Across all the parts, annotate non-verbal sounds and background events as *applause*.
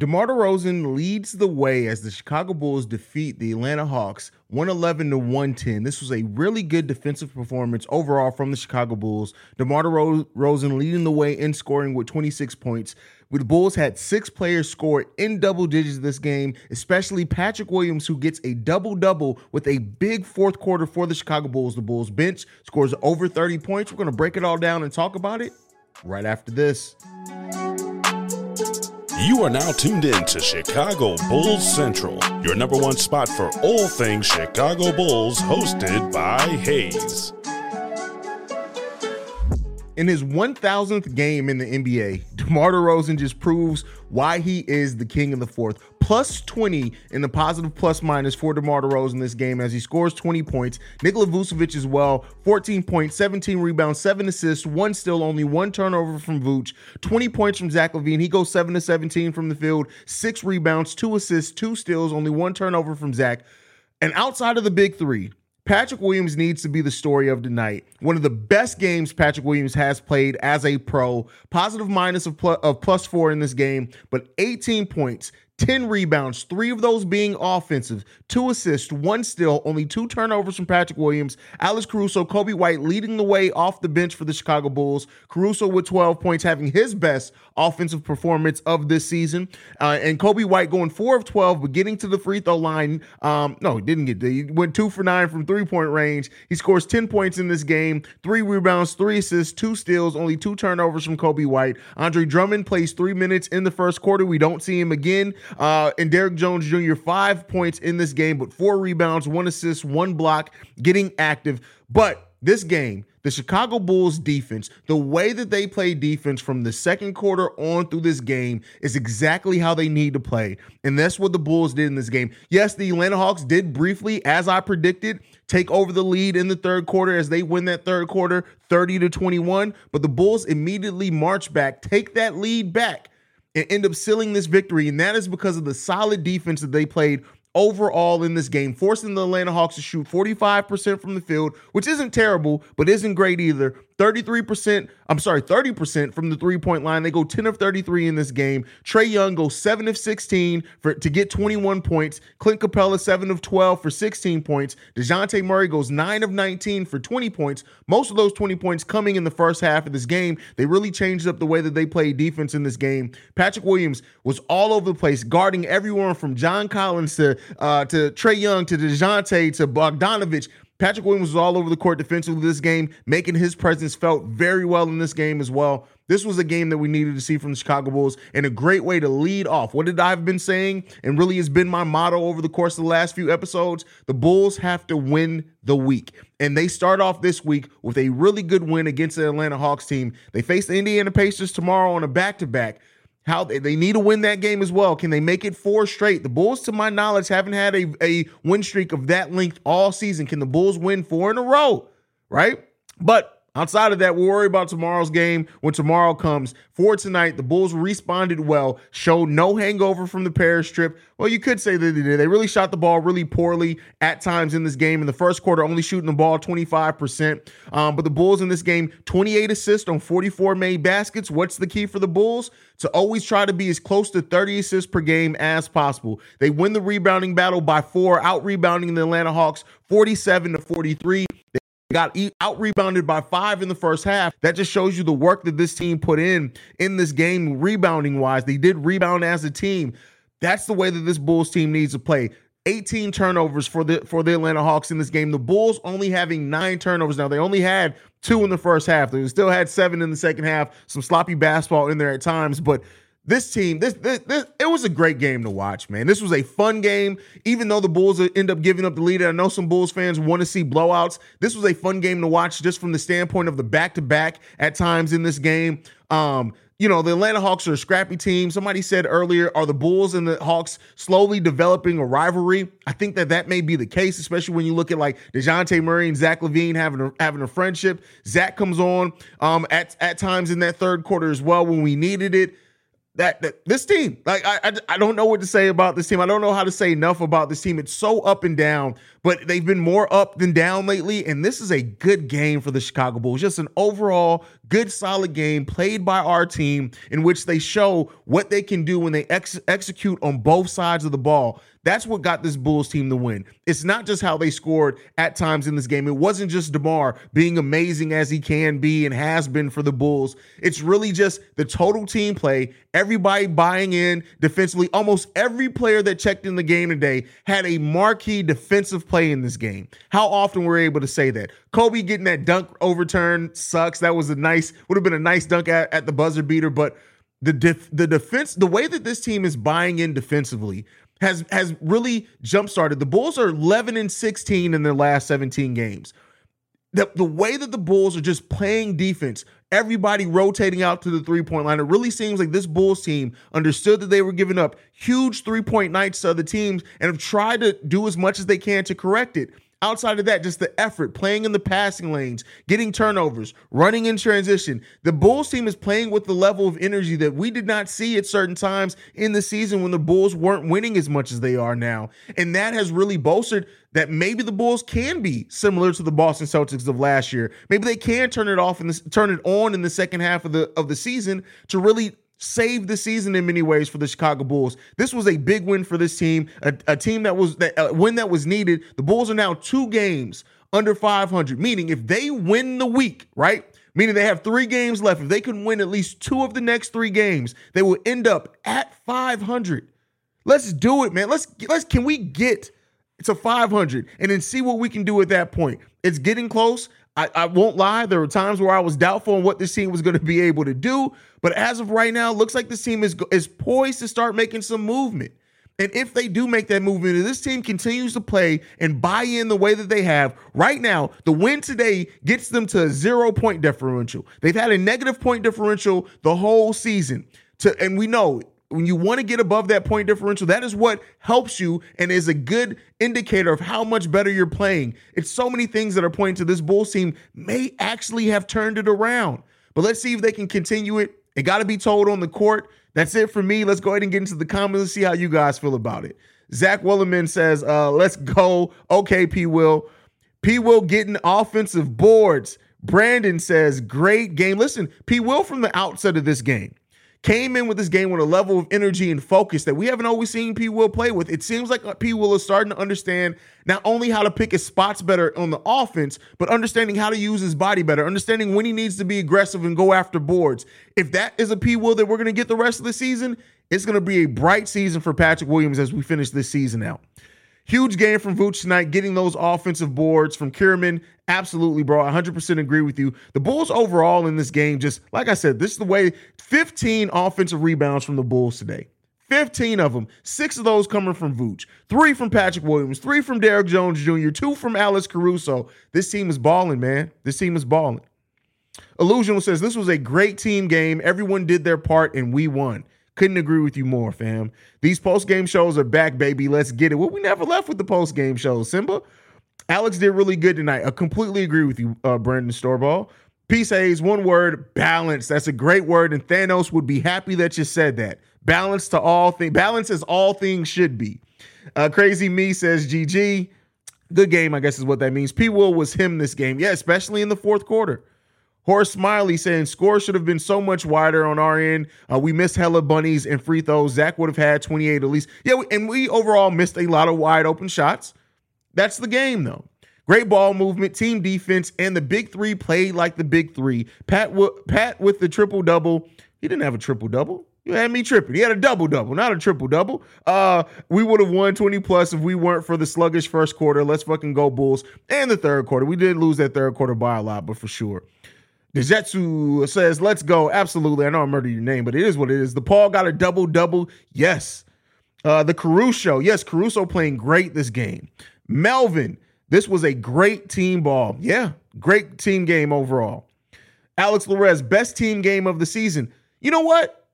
DeMar DeRozan leads the way as the Chicago Bulls defeat the Atlanta Hawks 111 to 110. This was a really good defensive performance overall from the Chicago Bulls. DeMar DeRozan leading the way in scoring with 26 points. The Bulls had six players score in double digits this game, especially Patrick Williams, who gets a double double with a big fourth quarter for the Chicago Bulls. The Bulls bench scores over 30 points. We're going to break it all down and talk about it right after this. You are now tuned in to Chicago Bulls Central, your number one spot for all things Chicago Bulls, hosted by Hayes. In his 1000th game in the NBA, DeMar DeRozan just proves why he is the king of the fourth. Plus 20 in the positive plus minus for DeMar DeRozan in this game as he scores 20 points. Nikola Vucevic as well, 14 points, 17 rebounds, 7 assists, one still, only one turnover from Vooch, 20 points from Zach LaVine. He goes 7 to 17 from the field, 6 rebounds, 2 assists, 2 steals, only one turnover from Zach. And outside of the big three, Patrick Williams needs to be the story of the night. One of the best games Patrick Williams has played as a pro. Positive minus of, plus, of plus four in this game, but 18 points, 10 rebounds, three of those being offensive, two assists, one steal, only two turnovers from Patrick Williams. Alex Caruso, Coby White leading the way off the bench for the Chicago Bulls. Caruso with 12 points, having his best offensive performance of this season. Uh, and Coby White going four of 12, but getting to the free throw line. Um, no, he didn't get there. He went two for nine from three point range. He scores 10 points in this game, three rebounds, three assists, two steals, only two turnovers from Coby White. Andre Drummond plays three minutes in the first quarter. We don't see him again. Uh, and Derrick Jones Jr., five points in this game, but four rebounds, one assist, one block, getting active. But this game, the Chicago Bulls defense, the way that they play defense from the second quarter on through this game is exactly how they need to play. And that's what the Bulls did in this game. Yes, the Atlanta Hawks did briefly, as I predicted, take over the lead in the third quarter as they win that third quarter 30 to 21. But the Bulls immediately march back, take that lead back and end up sealing this victory. And that is because of the solid defense that they played overall in this game, forcing the Atlanta Hawks to shoot 45% from the field, which isn't terrible, but isn't great either. 33%, I'm sorry, 30% from the three point line. They go 10 of 33 in this game. Trae Young goes 7 of 16 for to get 21 points. Clint Capela, 7 of 12 for 16 points. DeJounte Murray goes 9 of 19 for 20 points. Most of those 20 points coming in the first half of this game. They really changed up the way that they played defense in this game. Patrick Williams was all over the place, guarding everyone from John Collins to uh, to Trae Young to DeJounte to Bogdanovic. Patrick Williams was all over the court defensively this game, making his presence felt very well in this game as well. This was a game that we needed to see from the Chicago Bulls and a great way to lead off. What did I have been saying and really has been my motto over the course of the last few episodes? The Bulls have to win the week. And they start off this week with a really good win against the Atlanta Hawks team. They face the Indiana Pacers tomorrow on a back to back. How they, they need to win that game as well. Can they make it four straight? The Bulls, to my knowledge, haven't had a, a win streak of that length all season. Can the Bulls win four in a row? Right? But Outside of that, we'll worry about tomorrow's game when tomorrow comes. For tonight, the Bulls responded well, showed no hangover from the Paris trip. Well, you could say that they did. They really shot the ball really poorly at times in this game. In the first quarter, only shooting the ball 25%. Um, but the Bulls in this game, 28 assists on 44 made baskets. What's the key for the Bulls? To always try to be as close to 30 assists per game as possible. They win the rebounding battle by four, out rebounding the Atlanta Hawks 47 to 43 got out rebounded by five in the first half. That just shows you the work that this team put in in this game, rebounding wise. They did rebound as a team. That's the way that this Bulls team needs to play. 18 turnovers for the for the Atlanta Hawks in this game. The Bulls only having nine turnovers now. They only had two in the first half. They still had seven in the second half. Some sloppy basketball in there at times, but this team, this, this, this, it was a great game to watch, man. This was a fun game, even though the Bulls end up giving up the lead. I know some Bulls fans want to see blowouts. This was a fun game to watch, just from the standpoint of the back to back at times in this game. Um, you know, the Atlanta Hawks are a scrappy team. Somebody said earlier, are the Bulls and the Hawks slowly developing a rivalry? I think that that may be the case, especially when you look at like DeJounte Murray and Zach LaVine having a, having a friendship. Zach comes on um, at, at times in that third quarter as well when we needed it that, that this team, like I, I, I don't know what to say about this team. I don't know how to say enough about this team. It's so up and down, but they've been more up than down lately. And this is a good game for the Chicago Bulls. Just an overall good, solid game played by our team in which they show what they can do when they ex- execute on both sides of the ball. That's what got this Bulls team to win. It's not just how they scored at times in this game. It wasn't just DeMar being amazing as he can be and has been for the Bulls. It's really just the total team play, everybody buying in defensively. Almost every player that checked in the game today had a marquee defensive play in this game. How often were we able to say that? Coby getting that dunk overturned sucks. That was a nice, would have been a nice dunk at, at the buzzer beater, but the def- the defense, the way that this team is buying in defensively, has has really jump started. The Bulls are 11 and 16 in their last 17 games. The, the way that the Bulls are just playing defense, everybody rotating out to the three point line, it really seems like this Bulls team understood that they were giving up huge three point nights to other teams and have tried to do as much as they can to correct it. Outside of that, just the effort, playing in the passing lanes, getting turnovers, running in transition. The Bulls team is playing with the level of energy that we did not see at certain times in the season when the Bulls weren't winning as much as they are now. And that has really bolstered that maybe the Bulls can be similar to the Boston Celtics of last year. Maybe they can turn it off and turn it on in the second half of the of the season to really saved the season in many ways for the Chicago Bulls. This was a big win for this team, a, a team that was that a win that was needed. The Bulls are now two games under 500, meaning if they win the week, right? Meaning they have three games left. If they can win at least two of the next three games, they will end up at 500. Let's do it, man. Let's let's can we get to 500 and then see what we can do at that point. It's getting close. I, I won't lie. There were times where I was doubtful on what this team was going to be able to do. But as of right now, looks like this team is, is poised to start making some movement. And if they do make that movement, and this team continues to play and buy in the way that they have right now, the win today gets them to a zero point differential. They've had a negative point differential the whole season. To, and we know when you want to get above that point differential, that is what helps you and is a good indicator of how much better you're playing. It's so many things that are pointing to this Bulls team may actually have turned it around. But let's see if they can continue it. It got to be told on the court. That's it for me. Let's go ahead and get into the comments and see how you guys feel about it. Zach Willerman says, uh, let's go. Okay, P. Will. P. Will getting offensive boards. Brandon says, great game. Listen, P. Will from the outset of this game came in with this game with a level of energy and focus that we haven't always seen P. Will play with. It seems like uh, P. Will is starting to understand not only how to pick his spots better on the offense, but understanding how to use his body better, understanding when he needs to be aggressive and go after boards. If that is a P. Will that we're going to get the rest of the season, it's going to be a bright season for Patrick Williams as we finish this season out. Huge game from Vooch tonight, getting those offensive boards from Kierman. Absolutely, bro. 100% agree with you. The Bulls overall in this game, just like I said, this is the way 15 offensive rebounds from the Bulls today. 15 of them, six of those coming from Vooch, three from Patrick Williams, three from Derrick Jones Jr., two from Alex Caruso. This team is balling, man. This team is balling. Illusional says this was a great team game. Everyone did their part and we won. Couldn't agree with you more, fam. These post game shows are back, baby. Let's get it. Well, we never left with the post game shows, Simba. Alex did really good tonight. I completely agree with you, uh, Brandon Storball. Peace Hayes, one word, balance. That's a great word, and Thanos would be happy that you said that. Balance to all things. Balance is all things should be. Uh, Crazy Me says GG. Good game, I guess is what that means. P. Will was him this game. Yeah, especially in the fourth quarter. Horace Smiley saying score should have been so much wider on our end. Uh, we missed hella bunnies and free throws. Zach would have had 28 at least. Yeah, and we overall missed a lot of wide open shots. That's the game, though. Great ball movement, team defense, and the big three played like the big three. Pat, w- Pat with the triple double. He didn't have a triple double. You had me tripping. He had a double double, not a triple double. Uh, we would have won 20 plus if we weren't for the sluggish first quarter. Let's fucking go Bulls. And the third quarter. We did lose that third quarter by a lot, but for sure. Dejetsu says, let's go. Absolutely. I know I murdered your name, but it is what it is. The Paul got a double double. Yes. Uh, the Caruso. Yes, Caruso playing great this game. Melvin. This was a great team ball. Yeah, great team game overall. Alex Larez, best team game of the season. You know what?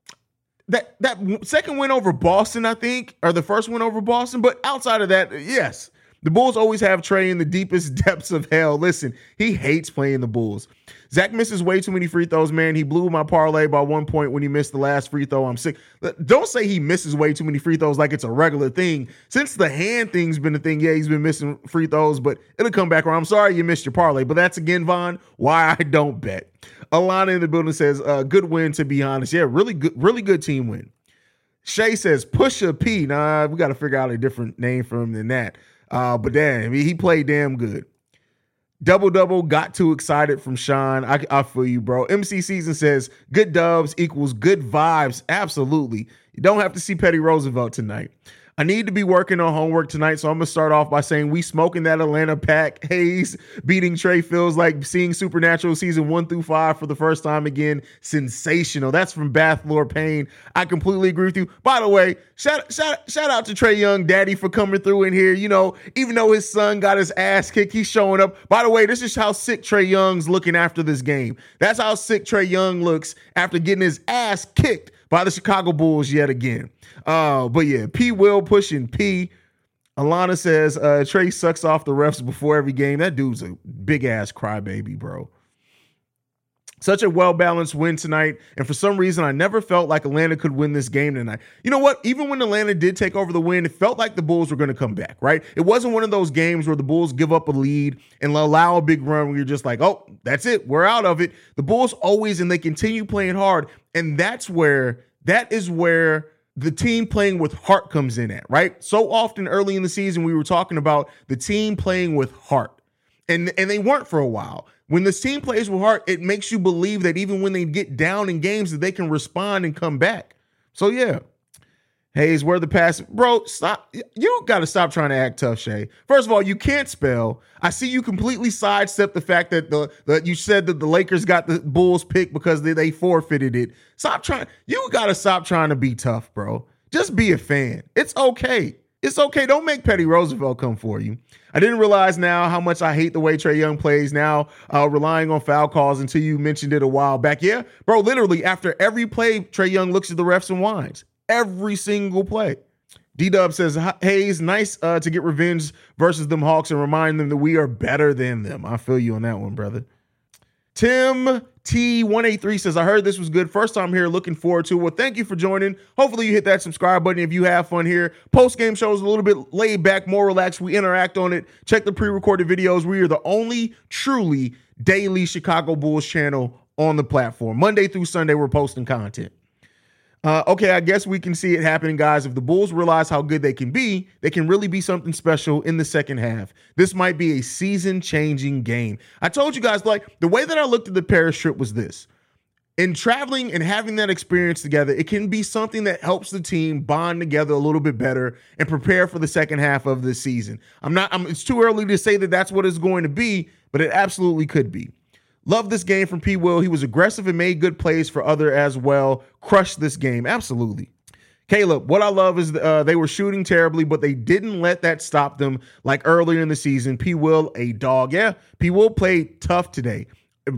That that second win over Boston, I think, or the first win over Boston. But outside of that, yes, the Bulls always have Trae in the deepest *laughs* depths of hell. Listen, he hates playing the Bulls. Zach misses way too many free throws, man. He blew my parlay by one point when he missed the last free throw. I'm sick. Don't say he misses way too many free throws like it's a regular thing. Since the hand thing's been a thing, yeah, he's been missing free throws, but it'll come back around. I'm sorry you missed your parlay, but that's again, Vaughn, why I don't bet. Alana in the building says, uh, good win, to be honest. Yeah, really good, really good team win. Shay says, Pusha P. Nah, we got to figure out a different name for him than that. Uh, but damn, he played damn good. Double double got too excited from Sean. I, I feel you, bro. MC Season says good dubs equals good vibes. Absolutely. You don't have to see Petty Roosevelt tonight. I need to be working on homework tonight, so I'm gonna start off by saying we smoking that Atlanta pack. Hayes beating Trae feels like seeing Supernatural season one through five for the first time again. Sensational. That's from Bath Lord Payne. I completely agree with you. By the way, shout shout shout out to Trae Young, Daddy, for coming through in here. You know, even though his son got his ass kicked, he's showing up. By the way, this is how sick Trae Young's looking after this game. That's how sick Trae Young looks after getting his ass kicked by the Chicago Bulls yet again. Uh, but yeah, P will pushing P. Alana says uh, Trae sucks off the refs before every game. That dude's a big ass crybaby, bro. Such a well balanced win tonight. And for some reason, I never felt like Atlanta could win this game tonight. You know what? Even when Atlanta did take over the win, it felt like the Bulls were going to come back, right? It wasn't one of those games where the Bulls give up a lead and allow a big run where you're just like, oh, that's it. We're out of it. The Bulls always, and they continue playing hard. And that's where, that is where the team playing with heart comes in at, right? So often early in the season, we were talking about the team playing with heart. And, and they weren't for a while. When this team plays with heart, it makes you believe that even when they get down in games, that they can respond and come back. So yeah, Hayes, where the pass, bro? Stop! You got to stop trying to act tough, Shay. First of all, you can't spell. I see you completely sidestep the fact that the that you said that the Lakers got the Bulls pick because they, they forfeited it. Stop trying. You got to stop trying to be tough, bro. Just be a fan. It's okay. It's okay. Don't make Petty Roosevelt come for you. I didn't realize now how much I hate the way Trae Young plays now, uh, relying on foul calls until you mentioned it a while back. Yeah, bro, literally after every play, Trae Young looks at the refs and whines every single play. D Dub says, Hayes, nice uh, to get revenge versus them Hawks and remind them that we are better than them. I feel you on that one, brother. Tim T183 says, I heard this was good. First time here, looking forward to it. Well, thank you for joining. Hopefully, you hit that subscribe button if you have fun here. Post game shows a little bit laid back, more relaxed. We interact on it. Check the pre recorded videos. We are the only truly daily Chicago Bulls channel on the platform. Monday through Sunday, we're posting content. Uh, okay, I guess we can see it happening, guys. If the Bulls realize how good they can be, they can really be something special in the second half. This might be a season changing game. I told you guys, like, the way that I looked at the Paris trip was this. In traveling and having that experience together, it can be something that helps the team bond together a little bit better and prepare for the second half of the season. I'm not, I'm, it's too early to say that that's what it's going to be, but it absolutely could be. Love this game from P. Will. He was aggressive and made good plays for other as well. Crushed this game. Absolutely. Caleb, what I love is uh, they were shooting terribly, but they didn't let that stop them like earlier in the season. P. Will, a dog. Yeah, P. Will played tough today,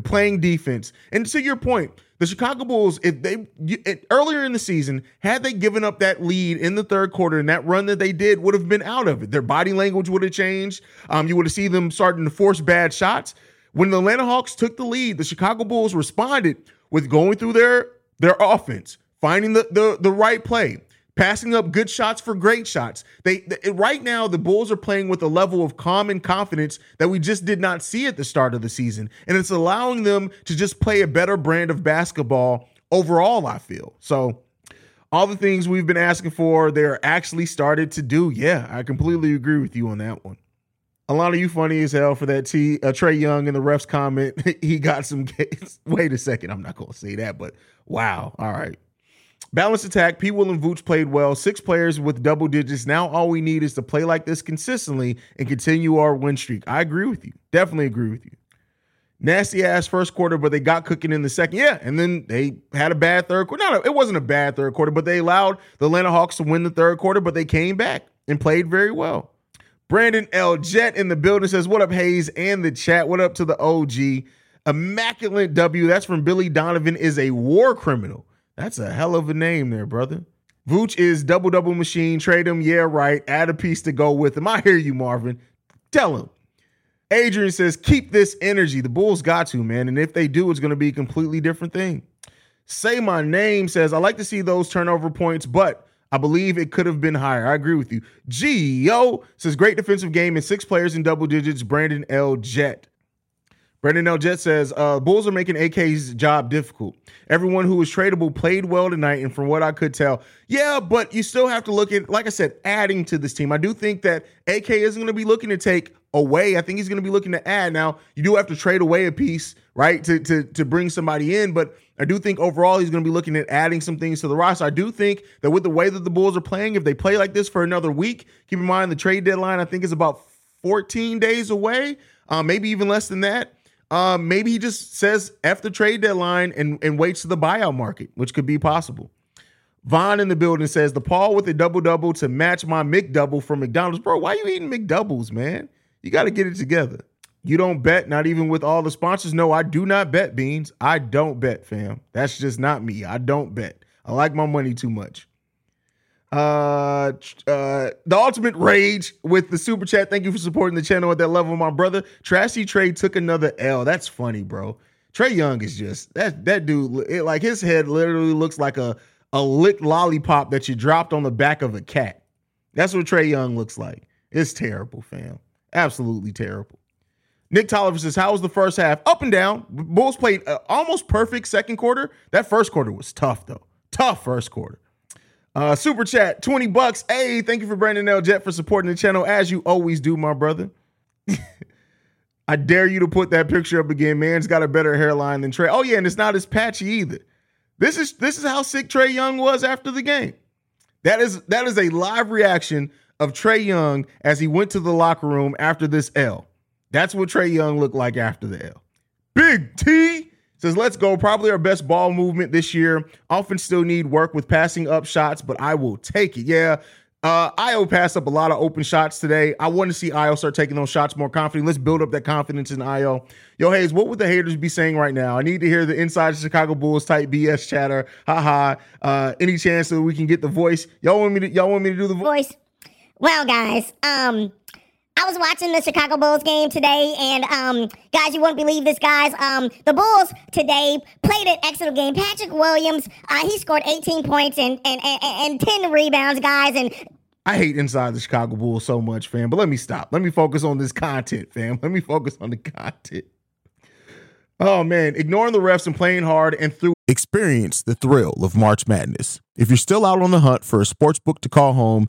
playing defense. And to your point, the Chicago Bulls, if they earlier in the season, had they given up that lead in the third quarter and that run that they did would have been out of it. Their body language would have changed. Um, you would have seen them starting to force bad shots. When the Atlanta Hawks took the lead, the Chicago Bulls responded with going through their their offense, finding the the, the right play, passing up good shots for great shots. They, they right now the Bulls are playing with a level of calm and confidence that we just did not see at the start of the season, and it's allowing them to just play a better brand of basketball overall. I feel so. All the things we've been asking for, they're actually started to do. Yeah, I completely agree with you on that one. Alana, you funny as hell for that T. Uh, Trae Young in the refs comment. *laughs* he got some. *laughs* Wait a second, I'm not going to say that, but wow. All right. Balanced attack. P. Will and Vooch played well. Six players with double digits. Now all we need is to play like this consistently and continue our win streak. I agree with you. Definitely agree with you. Nasty ass first quarter, but they got cooking in the second. Yeah, and then they had a bad third quarter. No, it wasn't a bad third quarter, but they allowed the Atlanta Hawks to win the third quarter, but they came back and played very well. Brandon L. Jet in the building says, What up, Hayes And the chat. What up to the OG? Immaculate W. That's from Billy Donovan, is a war criminal. That's a hell of a name there, brother. Vooch is double double machine. Trade him. Yeah, right. Add a piece to go with him. I hear you, Marvin. Tell him. Adrian says, keep this energy. The Bulls got to, man. And if they do, it's going to be a completely different thing. Say my name says, I like to see those turnover points, but I believe it could have been higher. I agree with you. Geo says, great defensive game and six players in double digits. Brandon L. Jet. Brandon L. Jet says, uh, Bulls are making AK's job difficult. Everyone who was tradable played well tonight, and from what I could tell, yeah, but you still have to look at, like I said, adding to this team. I do think that AK isn't going to be looking to take away. I think he's going to be looking to add. Now, you do have to trade away a piece, right, to, to, to bring somebody in, but I do think overall he's going to be looking at adding some things to the roster. I do think that with the way that the Bulls are playing, if they play like this for another week, keep in mind the trade deadline, I think, is about 14 days away, uh, maybe even less than that. Um, maybe he just says F the trade deadline and, and waits to the buyout market, which could be possible. Vaughn in the building says the Paul with a double double to match my McDouble from McDonald's. Bro, why you eating McDoubles, man? You got to get it together. You don't bet, not even with all the sponsors. No, I do not bet, Beans. I don't bet, fam. That's just not me. I don't bet. I like my money too much. Uh, uh, the ultimate rage with the super chat. Thank you for supporting the channel at that level, my brother. Trashy Trae took another L. That's funny, bro. Trae Young is just that that dude. It, like his head literally looks like a a licked lollipop that you dropped on the back of a cat. That's what Trae Young looks like. It's terrible, fam. Absolutely terrible. Nick Tolliver says, "How was the first half? Up and down. Bulls played uh, almost perfect second quarter. That first quarter was tough, though. Tough first quarter." Uh, super chat, 20 bucks. Hey, thank you for Brandon L. Jet for supporting the channel as you always do, my brother. *laughs* I dare you to put that picture up again. Man's got a better hairline than Trae. Oh, yeah, and it's not as patchy either. This is this is how sick Trae Young was after the game. That is that is a live reaction of Trae Young as he went to the locker room after this L. That's what Trae Young looked like after the L. Big T Says, let's go. Probably our best ball movement this year. Often still need work with passing up shots, but I will take it. Yeah. Uh, Ayo passed up a lot of open shots today. I want to see Ayo start taking those shots more confidently. Let's build up that confidence in Ayo. Yo, Hayes, what would the haters be saying right now? I need to hear the inside Chicago Bulls type BS chatter. Haha. Uh, any chance that we can get the voice? Y'all want me to y'all want me to do the vo- voice? Well, guys, um, I was watching the Chicago Bulls game today, and um, guys, you won't believe this, guys. Um, the Bulls today played an excellent game. Patrick Williams, uh, he scored 18 points and, and, and, and 10 rebounds, guys, and I hate inside the Chicago Bulls so much, fam. But let me stop. Let me focus on this content, fam. Let me focus on the content. Oh man, ignoring the refs and playing hard and through. Experience the thrill of March Madness. If you're still out on the hunt for a sports book to call home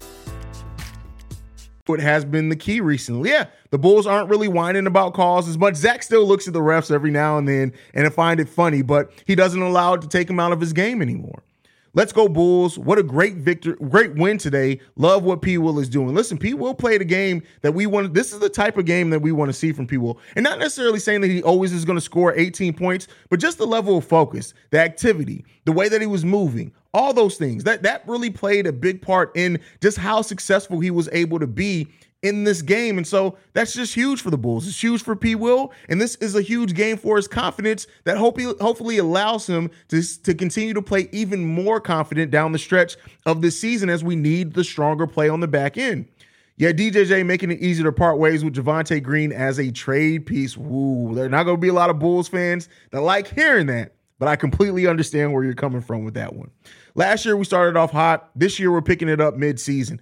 what has been the key recently. Yeah, the Bulls aren't really whining about calls as much. Zach still looks at the refs every now and then and find it funny, but he doesn't allow it to take him out of his game anymore. Let's go Bulls. What a great victory, great win today. Love what P. Will is doing. Listen, P. Will played a game that we want. This is the type of game that we want to see from P. Will. And not necessarily saying that he always is going to score 18 points, but just the level of focus, the activity, the way that he was moving, all those things. That that really played a big part in just how successful he was able to be in this game. And so that's just huge for the Bulls. It's huge for P. Will. And this is a huge game for his confidence that hopefully, hopefully allows him to, to continue to play even more confident down the stretch of this season as we need the stronger play on the back end. Yeah, DJJ making it easier to part ways with Javonte Green as a trade piece. Woo, there are not going to be a lot of Bulls fans that like hearing that, but I completely understand where you're coming from with that one. Last year we started off hot. This year we're picking it up mid-season.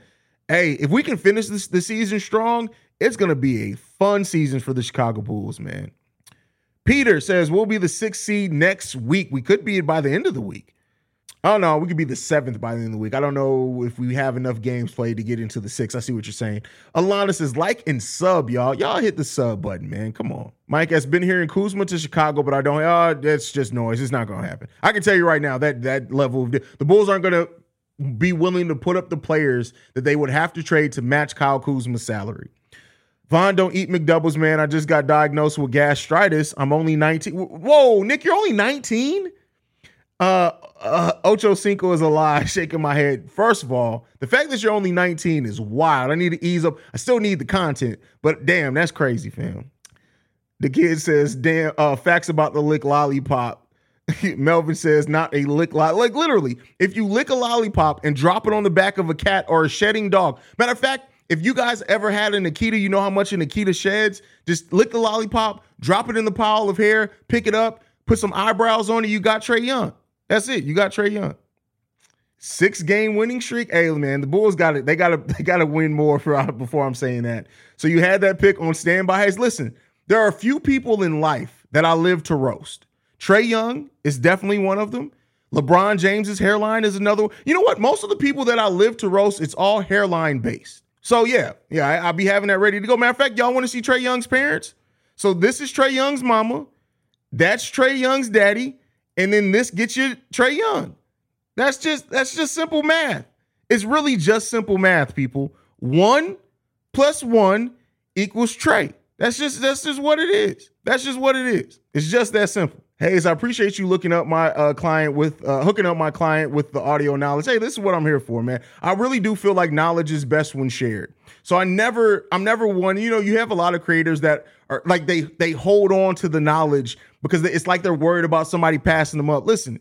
Hey, if we can finish this the season strong, it's gonna be a fun season for the Chicago Bulls, man. Peter says we'll be the sixth seed next week. We could be by the end of the week. Oh no, we could be the seventh by the end of the week. I don't know if we have enough games played to get into the six. I see what you're saying. Alana says, like and sub, y'all. Y'all hit the sub button, man. Come on. Mike has been here in Kuzma to Chicago, but I don't. Oh, that's just noise. It's not gonna happen. I can tell you right now that that level of the Bulls aren't gonna be willing to put up the players that they would have to trade to match Kyle Kuzma's salary. Vaughn, don't eat McDoubles, man. I just got diagnosed with gastritis. I'm only 19. Whoa, Nick, you're only 19? Uh, uh, Ocho Cinco is a lie, *laughs* shaking my head. First of all, the fact that you're only 19 is wild. I need to ease up. I still need the content, but damn, that's crazy, fam. The kid says, damn, uh, facts about the lick lollipop. *laughs* Melvin says, not a lick lot. Like literally, if you lick a lollipop and drop it on the back of a cat or a shedding dog. Matter of fact, if you guys ever had a Nikita, you know how much a Nikita sheds. Just lick the lollipop, drop it in the pile of hair, pick it up, put some eyebrows on it. You got Trae Young. That's it. You got Trae Young. Six game winning streak. Hey man, the Bulls got it. They got to *laughs* they got to win more for, *laughs* before I'm saying that. So you had that pick on standby. Hey, listen, there are a few people in life that I live to roast. Trae Young is definitely one of them. LeBron James's hairline is another. One. You know what? Most of the people that I live to roast, it's all hairline based. So yeah, yeah, I, will be having that ready to go. Matter of fact, y'all want to see Trae Young's parents? So this is Trae Young's mama. That's Trae Young's daddy and then this gets you Trae Young. That's just that's just simple math. It's really just simple math, people. One plus one equals Trae. That's just that's just what it is. That's just what it is. It's just that simple. Hayes, I appreciate you looking up my uh, client with uh, hooking up my client with the audio knowledge. Hey, this is what I'm here for, man. I really do feel like knowledge is best when shared. So I never, I'm never one. You know, you have a lot of creators that are like they they hold on to the knowledge because it's like they're worried about somebody passing them up. Listen,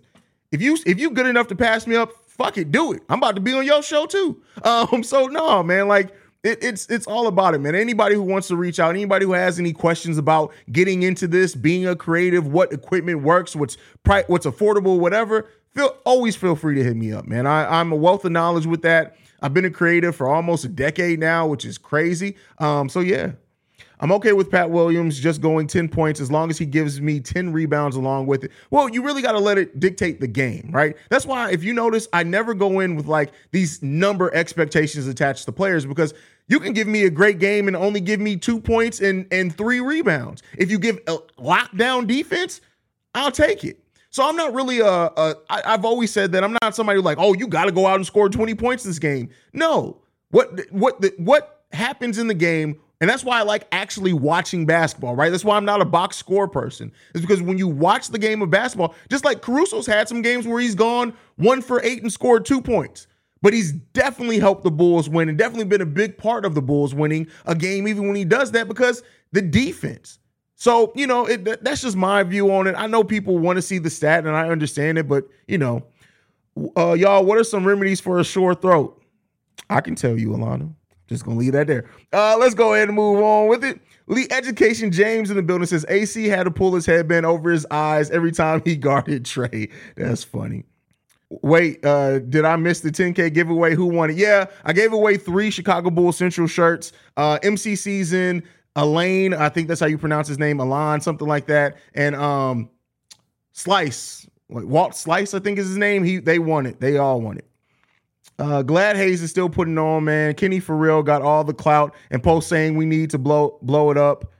if you if you good enough to pass me up, fuck it, do it. I'm about to be on your show too. *laughs* Um, so no, man, like it, it's it's all about it, man. Anybody who wants to reach out, anybody who has any questions about getting into this, being a creative, what equipment works, what's pri- what's affordable, whatever, feel always feel free to hit me up, man. I, I'm a wealth of knowledge with that. I've been a creative for almost a decade now, which is crazy. Um, so yeah, I'm okay with Pat Williams just going 10 points as long as he gives me 10 rebounds along with it. Well, you really got to let it dictate the game, right? That's why, if you notice, I never go in with like these number expectations attached to players because you can give me a great game and only give me two points and, and three rebounds. If you give a lockdown defense, I'll take it. So I'm not really a, a I, I've always said that I'm not somebody like, oh, you got to go out and score 20 points this game. No, what what the, what happens in the game and that's why I like actually watching basketball, right? That's why I'm not a box score person. It's because when you watch the game of basketball, just like Caruso's had some games where he's gone one for eight and scored two points. But he's definitely helped the Bulls win and definitely been a big part of the Bulls winning a game, even when he does that, because the defense. So, you know, it, that's just my view on it. I know people want to see the stat and I understand it, but, you know, uh, y'all, what are some remedies for a sore throat? I can tell you, Alana. Just gonna leave that there. Uh, let's go ahead and move on with it. Lee Education James in the building says AC had to pull his headband over his eyes every time he *laughs* guarded Trae. That's funny. Wait, uh, did I miss the 10K giveaway? Who won it? Yeah, I gave away three Chicago Bulls Central shirts. Uh, MC Season, Elaine, I think that's how you pronounce his name, Alon, something like that. And um, Slice, like Walt Slice, I think is his name. He they won it. They all won it. Uh, Glad Hayes is still putting on, man. Kenny for real got all the clout and post saying we need to blow blow it up.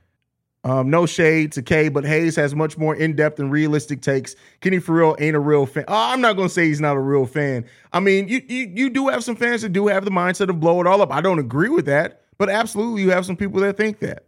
Um, no shade to K, but Hayes has much more in-depth and realistic takes. Kenny for real ain't a real fan. Oh, I'm not gonna say he's not a real fan. I mean, you, you you do have some fans that do have the mindset of blow it all up. I don't agree with that, but absolutely you have some people that think that.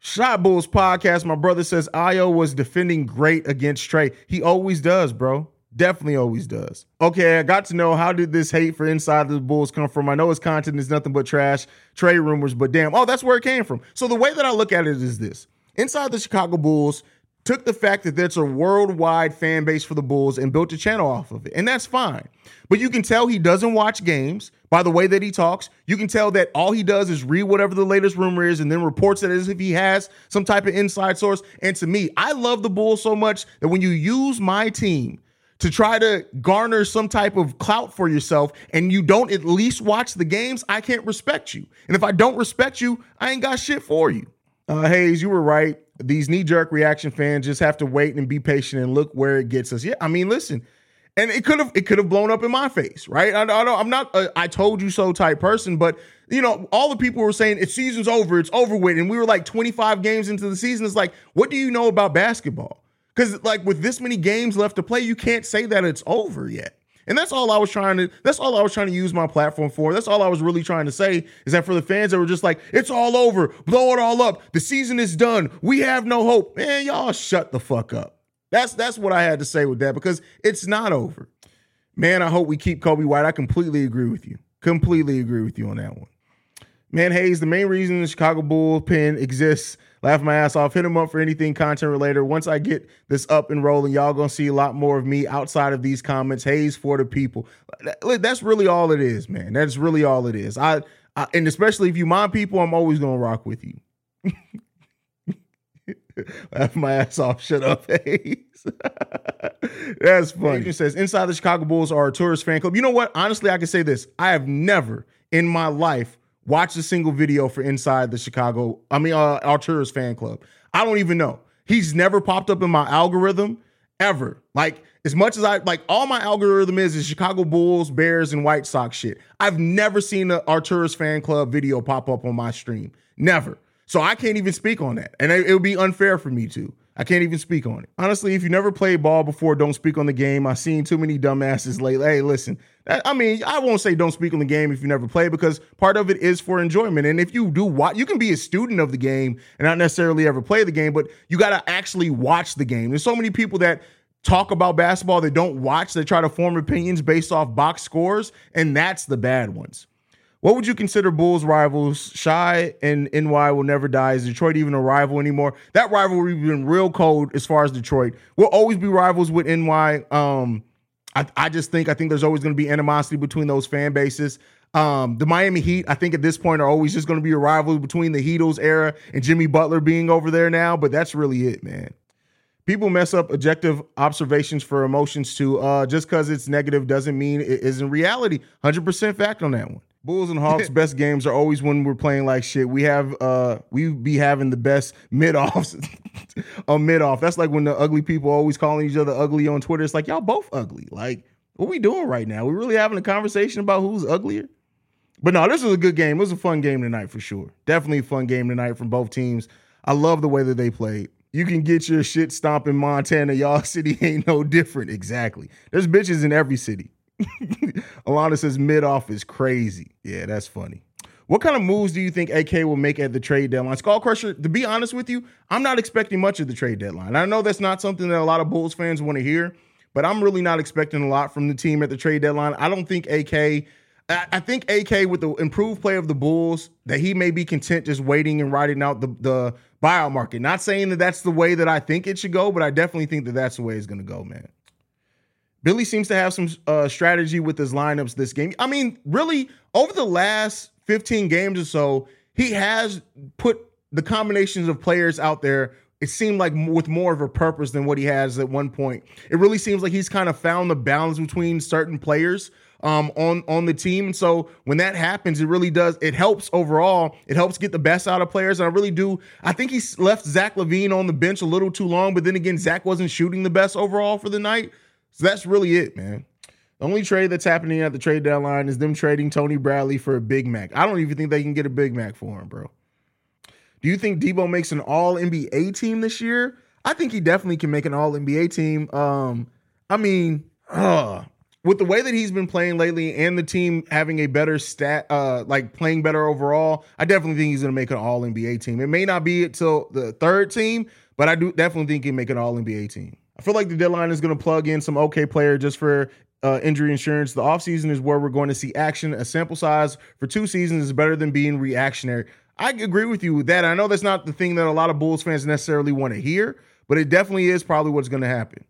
Shot Bulls podcast. My brother says Ayo was defending great against Trae. He always does, bro. Definitely always does. Okay, I got to know how did this hate for inside the Bulls come from? I know his content is nothing but trash, trade rumors, but damn, oh, that's where it came from. So the way that I look at it is this: inside the Chicago Bulls took the fact that there's a worldwide fan base for the Bulls and built a channel off of it, and that's fine. But you can tell he doesn't watch games by the way that he talks. You can tell that all he does is read whatever the latest rumor is and then reports it as if he has some type of inside source. And to me, I love the Bulls so much that when you use my team to try to garner some type of clout for yourself and you don't at least watch the games, I can't respect you. And if I don't respect you, I ain't got shit for you. Uh, Hayes, you were right. These knee jerk reaction fans just have to wait and be patient and look where it gets us. Yeah, I mean, listen, and it could have it could have blown up in my face, right? I, I don't I'm not a I told you so type person, but you know, all the people were saying it's season's over, it's over with, and we were like 25 games into the season. It's like, what do you know about basketball? Because like with this many games left to play, you can't say that it's over yet. And that's all I was trying to that's all I was trying to use my platform for. That's all I was really trying to say is that for the fans that were just like, it's all over, blow it all up. The season is done. We have no hope. Man, y'all shut the fuck up. That's that's what I had to say with that because it's not over. Man, I hope we keep Coby White. I completely agree with you. Completely agree with you on that one. Man, Hayes, the main reason the Chicago Bulls pen exists laugh my ass off. Hit him up for anything content related. Once I get this up and rolling, y'all gonna see a lot more of me outside of these comments. Hayes for the people. That's really all it is, man. That's really all it is. I, I and especially if you mind people, I'm always gonna rock with you. *laughs* Laugh my ass off. Shut up, *laughs* Hayes. *laughs* That's funny. It says inside the Chicago Bulls are a tourist fan club. You know what? Honestly, I can say this. I have never in my life watch a single video for Inside the Chicago, I mean, uh, fan club. I don't even know. He's never popped up in my algorithm ever. Like, as much as I like, all my algorithm is is Chicago Bulls, Bears, and White Sox shit. I've never seen the Arturo's fan club video pop up on my stream. Never. So I can't even speak on that. And it, it would be unfair for me to. I can't even speak on it. Honestly, if you never played ball before, don't speak on the game. I've seen too many dumbasses lately. Hey, listen, I mean, I won't say don't speak on the game if you never play because part of it is for enjoyment. And if you do watch, you can be a student of the game and not necessarily ever play the game, but you got to actually watch the game. There's so many people that talk about basketball that don't watch, they try to form opinions based off box scores, and that's the bad ones. What would you consider Bulls rivals? Shy and NY will never die. Is Detroit even a rival anymore? That rivalry been real cold as far as Detroit. We'll always be rivals with NY. Um, I, I just think I think there's always going to be animosity between those fan bases. Um, the Miami Heat, I think at this point, are always just going to be a rival between the Heatles era and Jimmy Butler being over there now. But that's really it, man. People mess up objective observations for emotions too. Uh, just because it's negative doesn't mean it isn't reality. 100% fact on that one. Bulls and Hawks *laughs* best games are always when we're playing like shit. We have uh we be having the best mid offs a *laughs* mid off. That's like when the ugly people always calling each other ugly on Twitter. It's like y'all both ugly. Like what we doing right now? We really having a conversation about who's uglier? But no, this was a good game. It was a fun game tonight for sure. Definitely a fun game tonight from both teams. I love the way that they played. You can get your shit stomping Montana. Y'all *laughs* city ain't no different. Exactly. There's bitches in every city. Alana says mid off is crazy. Yeah, that's funny. What kind of moves do you think AK will make at the trade deadline? Skull Crusher, to be honest with you, I'm not expecting much of the trade deadline. I know that's not something that a lot of Bulls fans want to hear, but I'm really not expecting a lot from the team at the trade deadline. I don't think AK, I think AK with the improved play of the Bulls, that he may be content just waiting and riding out the, the buyout market. Not saying that that's the way that I think it should go, but I definitely think that that's the way it's going to go, man. Billy seems to have some uh, strategy with his lineups this game. I mean, really, over the last 15 games or so, he has put the combinations of players out there. It seemed like with more of a purpose than what he has at one point. It really seems like he's kind of found the balance between certain players um, on on the team. And so when that happens, it really does. It helps overall. It helps get the best out of players. And I really do. I think he left Zach LaVine on the bench a little too long. But then again, Zach wasn't shooting the best overall for the night. So that's really it, man. The only trade that's happening at the trade deadline is them trading Tony Bradley for a Big Mac. I don't even think they can get a Big Mac for him, bro. Do you think Deebo makes an All NBA team this year? I think he definitely can make an All NBA team. Um, I mean, uh, with the way that he's been playing lately and the team having a better stat, uh, like playing better overall, I definitely think he's going to make an All NBA team. It may not be until the third team, but I do definitely think he can make an All NBA team. I feel like the deadline is going to plug in some okay player just for uh, injury insurance. The offseason is where we're going to see action. A sample size for two seasons is better than being reactionary. I agree with you with that. I know that's not the thing that a lot of Bulls fans necessarily want to hear, but it definitely is probably what's going to happen.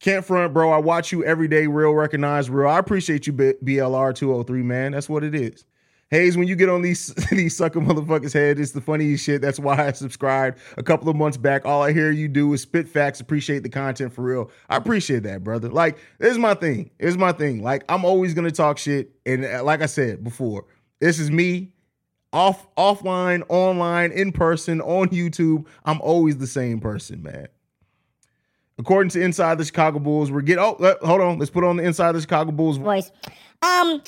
Can't front, bro. I watch you every day. Real, recognize real. I appreciate you, BLR203, man. That's what it is. Hayes, when you get on these *laughs* these sucker motherfuckers' head, it's the funniest shit. That's why I subscribed a couple of months back. All I hear you do is spit facts, appreciate the content for real. I appreciate that, brother. Like, this is my thing. Is my thing. Like, I'm always gonna talk shit. And uh, like I said before, this is me off offline, online, in person, on YouTube. I'm always the same person, man. According to Inside the Chicago Bulls, we're get oh hold on, let's put on the Inside the Chicago Bulls voice. Um,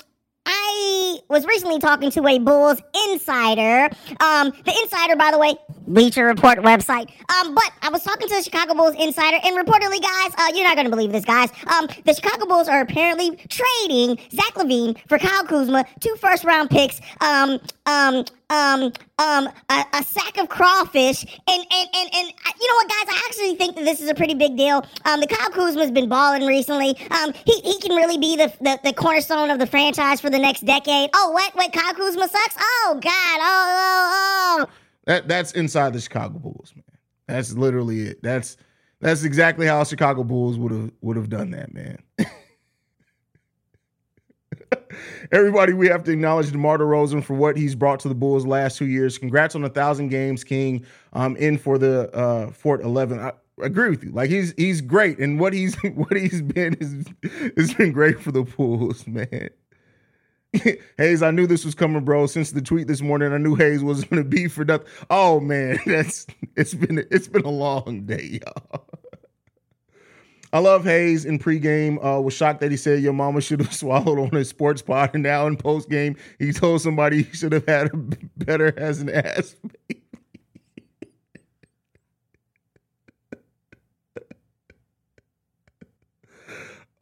I was recently talking to a Bulls insider. Um, the insider, by the way, Bleacher Report website. Um, but I was talking to the Chicago Bulls insider, and reportedly, guys, uh, you're not going to believe this, guys. Um, the Chicago Bulls are apparently trading Zach LaVine for Kyle Kuzma, two first round picks. Um, um, um, um, a, a, sack of crawfish, and and and and uh, you know what, guys? I actually think that this is a pretty big deal. Um, the Kyle Kuzma's been balling recently. Um, he he can really be the, the the cornerstone of the franchise for the next decade. Oh, what? What? Kyle Kuzma sucks? Oh God! Oh oh oh! That that's inside the Chicago Bulls, man. That's literally it. That's that's exactly how Chicago Bulls would have would have done that, man. Everybody, we have to acknowledge DeMar DeRozan for what he's brought to the Bulls last two years. Congrats on a thousand games, King. Um, in for the uh Fort Eleven. I agree with you. Like he's he's great, and what he's *laughs* what he's been is it's been great for the Bulls, man. *laughs* Hayes, I knew this was coming, bro. Since the tweet this morning, I knew Hayes was to be for nothing. Oh man, *laughs* that's it's been it's been a long day, y'all. I love Hayes in pregame. Uh, was shocked that he said your mama should have *laughs* swallowed on his sports pod, and now in postgame he told somebody he should have had a better as an ass. *laughs*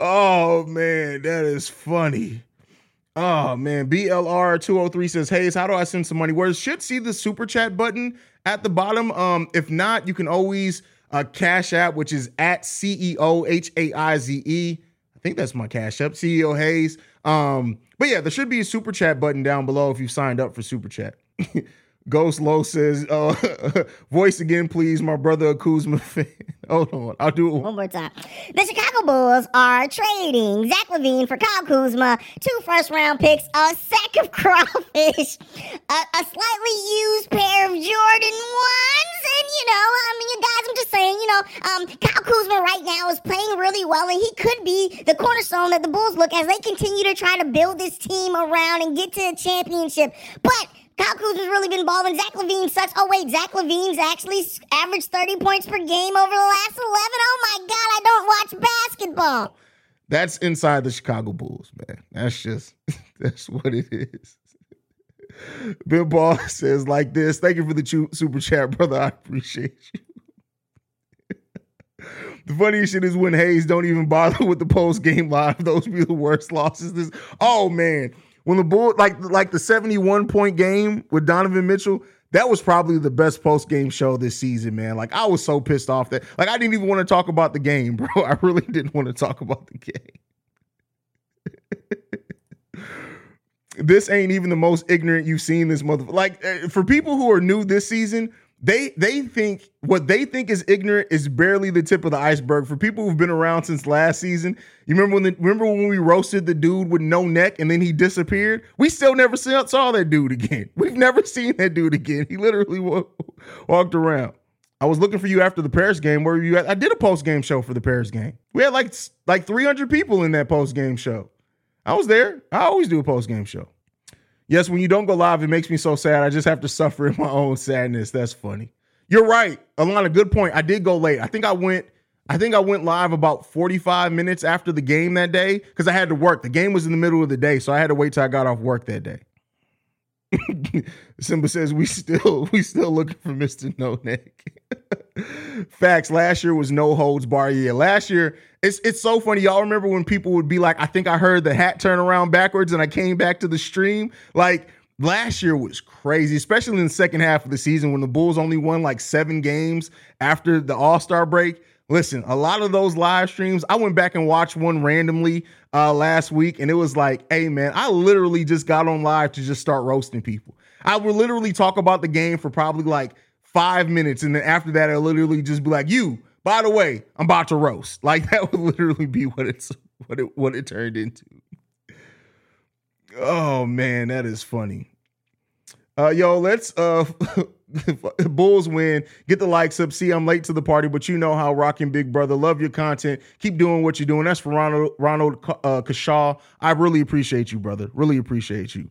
oh man, that is funny. Oh man, BLR 203 says, Hayes, how do I send some money? Where should see the super chat button at the bottom. Um, if not, you can always uh cash app, which is at CEO H A I Z E. I think that's my cash app, CEO Hayes. Um, but yeah, there should be a super chat button down below if you signed up for super chat. *laughs* Ghost Low says, uh, *laughs* voice again, please, my brother Kuzma fan. *laughs* Hold on, I'll do it one more time. The Chicago Bulls are trading Zach LaVine for Kyle Kuzma, two first round picks, a sack of *laughs* crawfish, a, a slightly used pair of Jordan ones, and you know, I mean, you guys, I'm just saying, you know, um, Kyle Kuzma right now is playing really well, and he could be the cornerstone that the Bulls look as they continue to try to build this team around and get to a championship. But Kyle Kuzma's really been balling. Zach LaVine sucks. Oh, wait, Zach LaVine's actually averaged 30 points per game over the last 11. Oh, my God, I don't watch basketball. That's inside the Chicago Bulls, man. That's just, *laughs* that's what it is. Bill Ball *laughs* says like this. Thank you for the super chat, brother. I appreciate you. *laughs* The funniest shit is when Hayes don't even bother with the post game live. Those be the worst losses. This, oh man, when the Bull like like the 71 point game with Donovan Mitchell, that was probably the best post game show this season, man. Like I was so pissed off that like I didn't even want to talk about the game, *laughs* bro. I really didn't want to talk about the game. *laughs* this ain't even the most ignorant you've seen this mother. Like eh, for people who are new this season, they they think what they think is ignorant is barely the tip of the iceberg for people who've been around since last season. You remember when the, remember when we roasted the dude with no neck and then he disappeared? We still never saw, that dude again. *laughs* We've never seen that dude again. He literally walked around. I was looking for you after the Paris game. Where you at? I did a post game show for the Paris game. We had like like 300 people in that post game show. I was there. I always do a post game show. Yes, when you don't go live, it makes me so sad. I just have to suffer in my own sadness. That's funny. You're right, Alana. Good point. I did go late. I think I went. I think I went live about 45 minutes after the game that day because I had to work. The game was in the middle of the day, so I had to wait till I got off work that day. Simba says we still we still looking for Mr. No Neck. Facts. Last year was no holds bar year. Last year, it's it's so funny. Y'all remember when people would be like, I think I heard the hat turn around backwards and I came back to the stream? Like last year was crazy, especially in the second half of the season when the Bulls only won like seven games after the All-Star break. Listen, a lot of those live streams, I went back and watched one randomly uh, last week, and it was like, hey man, I literally just got on live to just start roasting people. I would literally talk about the game for probably like five minutes, and then after that, I literally just be like, you by the way, I'm about to roast. *laughs* Like that would literally be what it's what it what it turned into. Oh man, that is funny. Uh yo, let's uh *laughs* *laughs* Bulls win. Get the likes up. See, I'm late to the party, but you know how rocking Big Brother. Love your content. Keep doing what you're doing. That's for Ronald Ronald uh, Kashaw. I really appreciate you, brother. Really appreciate you.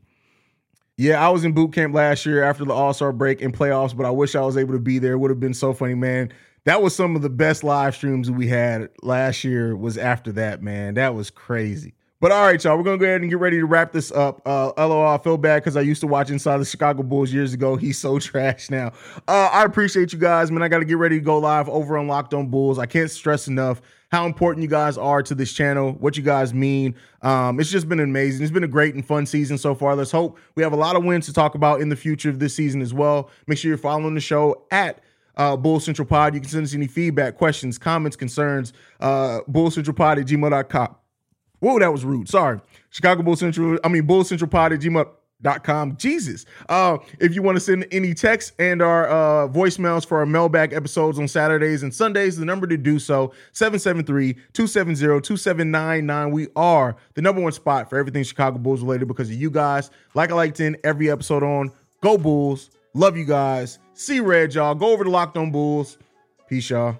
Yeah, I was in boot camp last year after the All Star break and playoffs, but I wish I was able to be there. It would have been so funny, man that was some of the best live streams we had last year was after that man that was crazy but all right y'all we're gonna go ahead and get ready to wrap this up uh lol i feel bad because i used to watch inside the chicago bulls years ago he's so *laughs* trash now uh i appreciate you guys man i gotta get ready to go live over on locked on bulls i can't stress enough how important you guys are to this channel, what you guys mean. Um, it's just been amazing. It's been a great and fun season so far. Let's hope we have a lot of wins to talk about in the future of this season as well. Make sure you're following the show at uh, Bull Central Pod. You can send us any feedback, questions, comments, concerns. Uh, Bull Central Pod at gmail.com. Whoa, that was rude. Sorry. Chicago Bull Central, I mean, Bull Central Pod at gmail.com. Jesus. Uh, if you want to send any texts and our uh, voicemails for our mailbag episodes on Saturdays and Sundays, the number to do so 773-270-2799. We are the number one spot for everything Chicago Bulls related because of you guys. Like I like to end every episode on Go Bulls. Love you guys. See red, y'all. Go over to Locked On Bulls. Peace, y'all.